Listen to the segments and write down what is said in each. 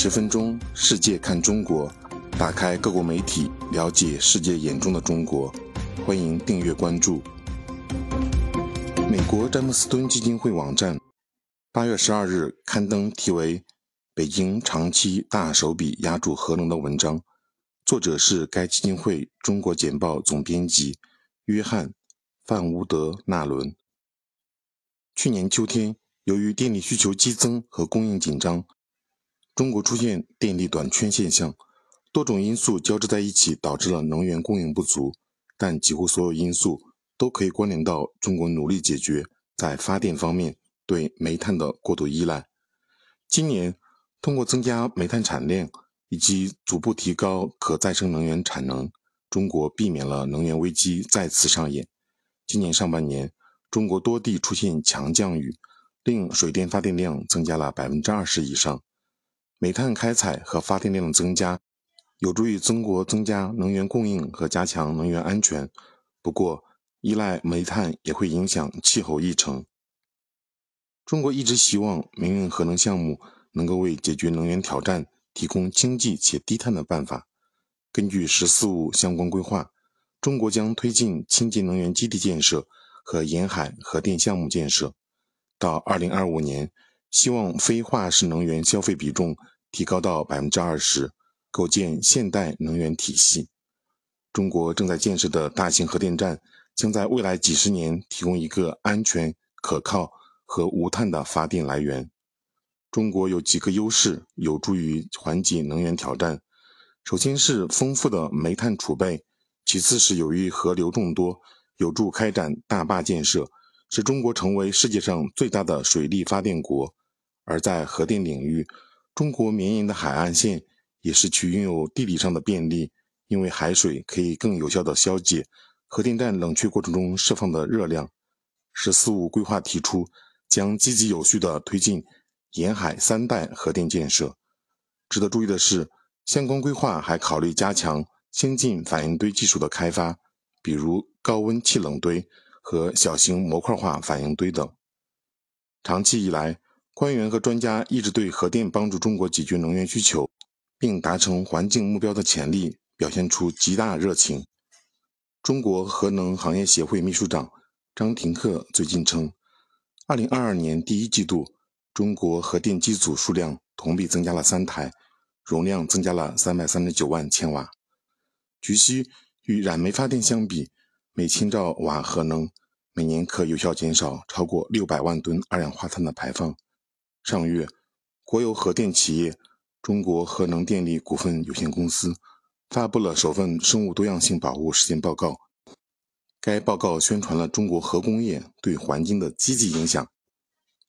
十分钟，世界看中国，打开各国媒体，了解世界眼中的中国。欢迎订阅关注。美国詹姆斯敦基金会网站八月十二日刊登题为《北京长期大手笔压住核能》的文章，作者是该基金会中国简报总编辑约翰·范乌德纳伦。去年秋天，由于电力需求激增和供应紧张。中国出现电力短缺现象，多种因素交织在一起，导致了能源供应不足。但几乎所有因素都可以关联到中国努力解决在发电方面对煤炭的过度依赖。今年，通过增加煤炭产量以及逐步提高可再生能源产能，中国避免了能源危机再次上演。今年上半年，中国多地出现强降雨，令水电发电量增加了百分之二十以上。煤炭开采和发电量的增加，有助于中国增加能源供应和加强能源安全。不过，依赖煤炭也会影响气候议程。中国一直希望民用核能项目能够为解决能源挑战提供经济且低碳的办法。根据“十四五”相关规划，中国将推进清洁能源基地建设和沿海核电项目建设，到2025年。希望非化石能源消费比重提高到百分之二十，构建现代能源体系。中国正在建设的大型核电站将在未来几十年提供一个安全、可靠和无碳的发电来源。中国有几个优势有助于缓解能源挑战：首先是丰富的煤炭储备，其次是由于河流众多，有助开展大坝建设，使中国成为世界上最大的水力发电国。而在核电领域，中国绵延的海岸线也是其拥有地理上的便利，因为海水可以更有效地消解核电站冷却过程中释放的热量。“十四五”规划提出，将积极有序地推进沿海三代核电建设。值得注意的是，相关规划还考虑加强先进反应堆技术的开发，比如高温气冷堆和小型模块化反应堆等。长期以来，官员和专家一直对核电帮助中国解决能源需求，并达成环境目标的潜力表现出极大热情。中国核能行业协会秘书长张廷克最近称，2022年第一季度，中国核电机组数量同比增加了三台，容量增加了339万千瓦。据悉，与燃煤发电相比，每千兆瓦核能每年可有效减少超过600万吨二氧化碳的排放。上月，国有核电企业中国核能电力股份有限公司发布了首份生物多样性保护实践报告。该报告宣传了中国核工业对环境的积极影响。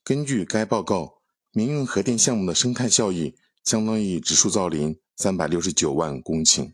根据该报告，民用核电项目的生态效益相当于植树造林三百六十九万公顷。